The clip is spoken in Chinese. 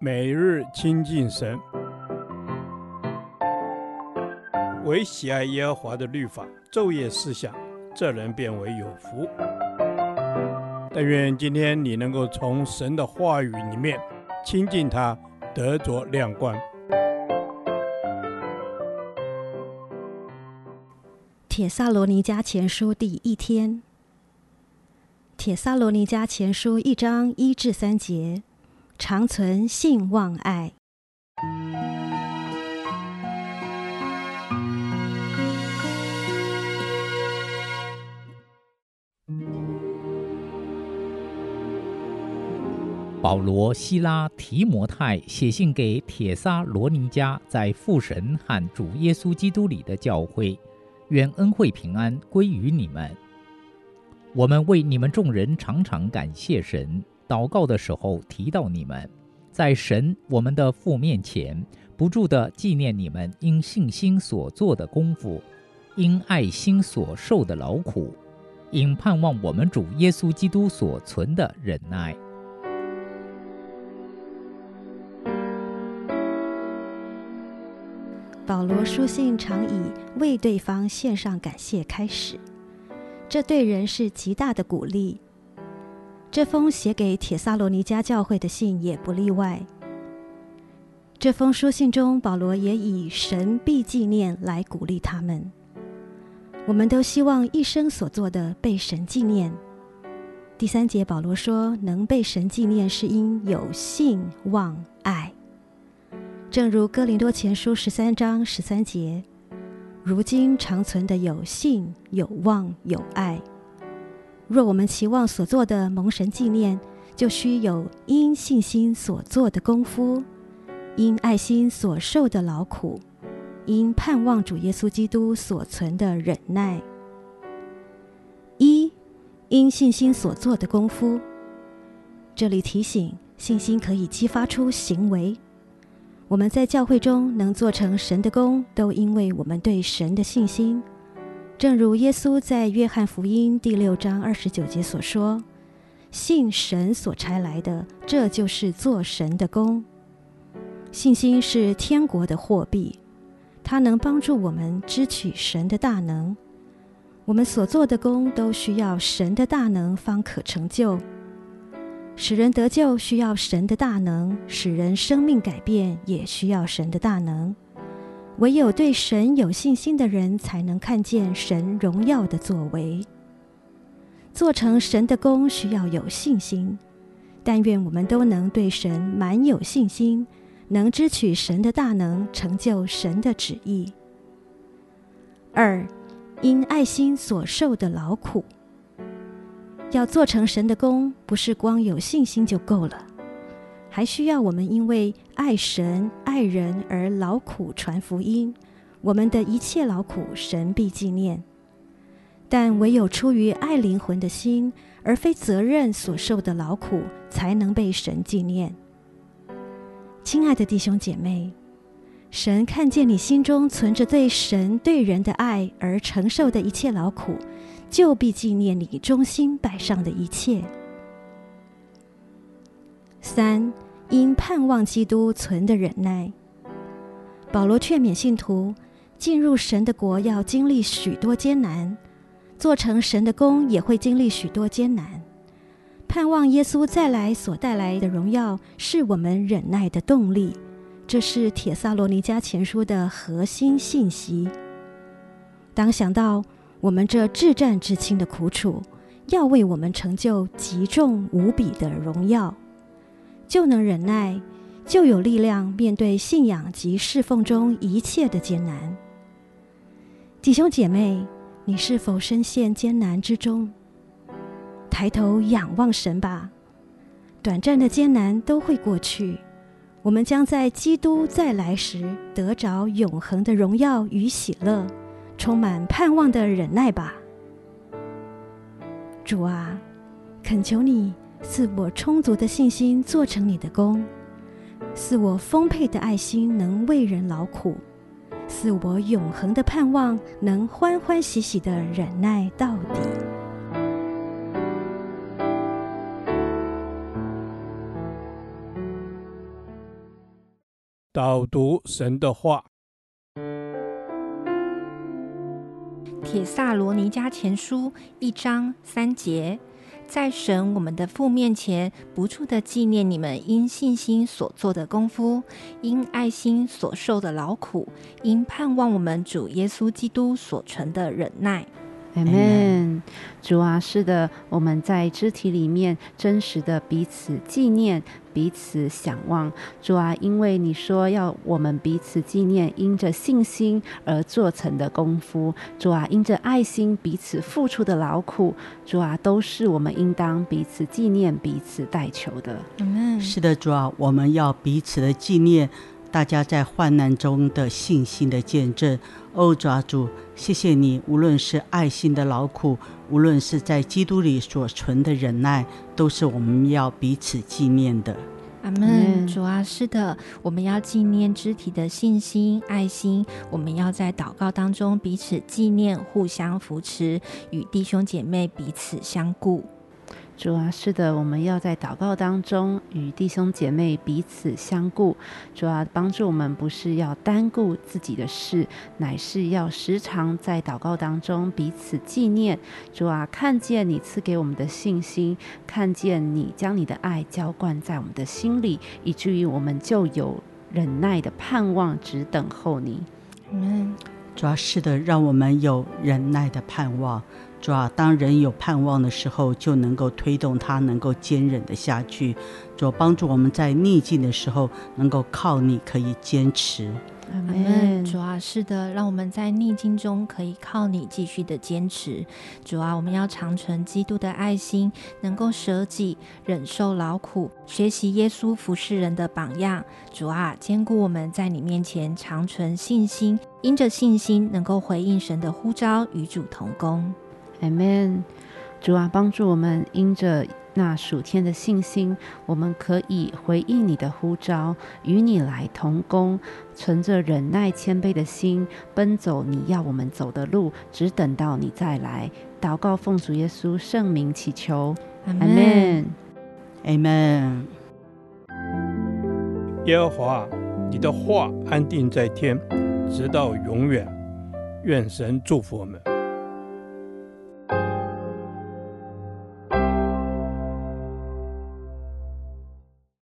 每日亲近神，唯喜爱耶和华的律法，昼夜思想，这人便为有福。但愿今天你能够从神的话语里面亲近他，得着亮光。帖撒罗尼迦前书第一天，帖撒罗尼迦前书一章一至三节。常存信望爱。保罗、希拉、提摩太写信给帖撒罗尼迦，在父神和主耶稣基督里的教会，愿恩惠平安归于你们。我们为你们众人常常感谢神。祷告的时候提到你们，在神我们的父面前，不住地纪念你们因信心所做的功夫，因爱心所受的劳苦，因盼望我们主耶稣基督所存的忍耐。保罗书信常以为对方献上感谢开始，这对人是极大的鼓励。这封写给帖撒罗尼迦教会的信也不例外。这封书信中，保罗也以“神必纪念”来鼓励他们。我们都希望一生所做的被神纪念。第三节，保罗说：“能被神纪念，是因有信望爱。”正如哥林多前书十三章十三节：“如今长存的有信、有望、有爱。”若我们期望所做的蒙神纪念，就需有因信心所做的功夫，因爱心所受的劳苦，因盼望主耶稣基督所存的忍耐。一，因信心所做的功夫。这里提醒，信心可以激发出行为。我们在教会中能做成神的工，都因为我们对神的信心。正如耶稣在约翰福音第六章二十九节所说：“信神所差来的，这就是做神的工。”信心是天国的货币，它能帮助我们支取神的大能。我们所做的工都需要神的大能方可成就。使人得救需要神的大能，使人生命改变也需要神的大能。唯有对神有信心的人，才能看见神荣耀的作为。做成神的工需要有信心，但愿我们都能对神满有信心，能支取神的大能，成就神的旨意。二，因爱心所受的劳苦，要做成神的工，不是光有信心就够了。还需要我们因为爱神爱人而劳苦传福音，我们的一切劳苦神必纪念。但唯有出于爱灵魂的心，而非责任所受的劳苦，才能被神纪念。亲爱的弟兄姐妹，神看见你心中存着对神对人的爱而承受的一切劳苦，就必纪念你忠心摆上的一切。三。因盼望基督存的忍耐，保罗劝勉信徒进入神的国要经历许多艰难，做成神的工也会经历许多艰难。盼望耶稣再来所带来的荣耀，是我们忍耐的动力。这是帖撒罗尼迦前书的核心信息。当想到我们这至战至轻的苦楚，要为我们成就极重无比的荣耀。就能忍耐，就有力量面对信仰及侍奉中一切的艰难。弟兄姐妹，你是否深陷艰难之中？抬头仰望神吧，短暂的艰难都会过去，我们将在基督再来时得着永恒的荣耀与喜乐，充满盼望的忍耐吧。主啊，恳求你。赐我充足的信心，做成你的工；赐我丰沛的爱心，能为人劳苦；赐我永恒的盼望，能欢欢喜喜的忍耐到底。导读神的话，《铁萨罗尼迦前书》一章三节，在神我们的父面前，不住的纪念你们因信心所做的功夫，因爱心所受的劳苦，因盼望我们主耶稣基督所存的忍耐。阿门。主啊，是的，我们在肢体里面真实的彼此纪念、彼此想望。主啊，因为你说要我们彼此纪念，因着信心而做成的功夫。主啊，因着爱心彼此付出的劳苦。主啊，都是我们应当彼此纪念、彼此代求的。阿门。是的，主啊，我们要彼此的纪念。大家在患难中的信心的见证，哦，主啊，主，谢谢你。无论是爱心的劳苦，无论是在基督里所存的忍耐，都是我们要彼此纪念的。阿门。主啊，是的，我们要纪念肢体的信心、爱心。我们要在祷告当中彼此纪念，互相扶持，与弟兄姐妹彼此相顾。主啊，是的，我们要在祷告当中与弟兄姐妹彼此相顾。主啊，帮助我们不是要单顾自己的事，乃是要时常在祷告当中彼此纪念。主啊，看见你赐给我们的信心，看见你将你的爱浇灌在我们的心里，以至于我们就有忍耐的盼望，只等候你。嗯，主要，是的，让我们有忍耐的盼望。主啊，当人有盼望的时候，就能够推动他能够坚忍的下去。主帮助我们在逆境的时候，能够靠你可以坚持。阿门。主啊，是的，让我们在逆境中可以靠你继续的坚持。主啊，我们要长存基督的爱心，能够舍己、忍受劳苦，学习耶稣服侍人的榜样。主啊，坚固我们在你面前长存信心，因着信心能够回应神的呼召，与主同工。Amen，主啊，帮助我们因着那属天的信心，我们可以回应你的呼召，与你来同工，存着忍耐谦卑的心，奔走你要我们走的路，只等到你再来。祷告奉主耶稣圣名祈求，Amen，Amen。耶和华，你的话安定在天，直到永远。愿神祝福我们。